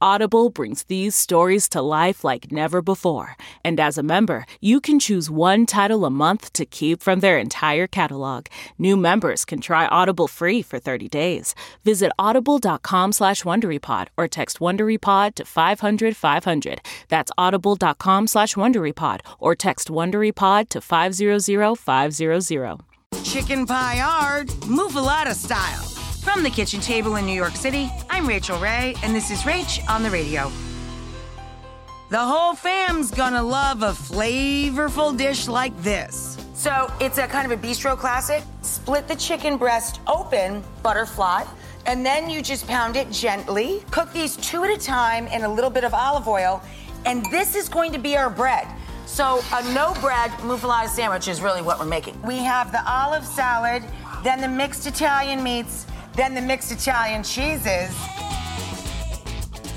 Audible brings these stories to life like never before. And as a member, you can choose one title a month to keep from their entire catalog. New members can try Audible free for 30 days. Visit audible.com slash WonderyPod or text WonderyPod to 500 500. That's audible.com slash WonderyPod or text WonderyPod to 500 500. Chicken paillard, muffaletta style. From the kitchen table in New York City, I'm Rachael Ray, and this is Rach on the radio. The whole fam's gonna love a flavorful dish like this. So it's a kind of a bistro classic. Split the chicken breast open, butterfly, and then you just pound it gently. Cook these two at a time in a little bit of olive oil, and this is going to be our bread. So a no bread muffaletta sandwich is really what we're making. We have the olive salad, then the mixed Italian meats, then the mixed Italian cheeses.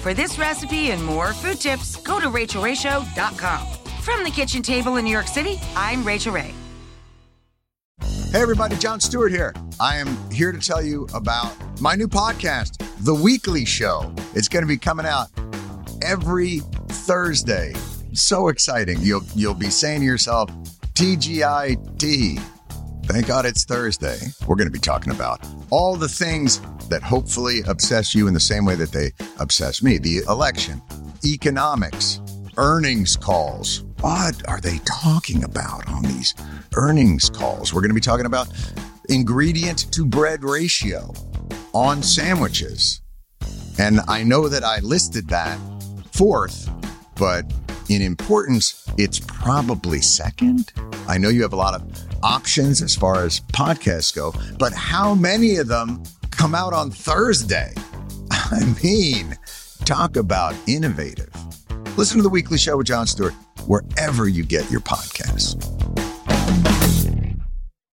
For this recipe and more food tips, go to rachaelrayshow.com. From the kitchen table in New York City, I'm Rachael Ray. Hey, everybody, Jon Stewart here. I am here to tell you about my new podcast, The Weekly Show. It's going to be coming out every Thursday. So exciting. You'll you'll be saying to yourself, TGIT. Thank God it's Thursday. We're going to be talking about all the things that hopefully obsess you in the same way that they obsess me the election, economics, earnings calls. What are they talking about on these earnings calls? We're going to be talking about ingredient to bread ratio on sandwiches. And I know that I listed that fourth, but in importance, it's probably second. I know you have a lot of options as far as podcasts go, but how many of them come out on Thursday? I mean, talk about innovative. Listen to the weekly show with Jon Stewart wherever you get your podcasts.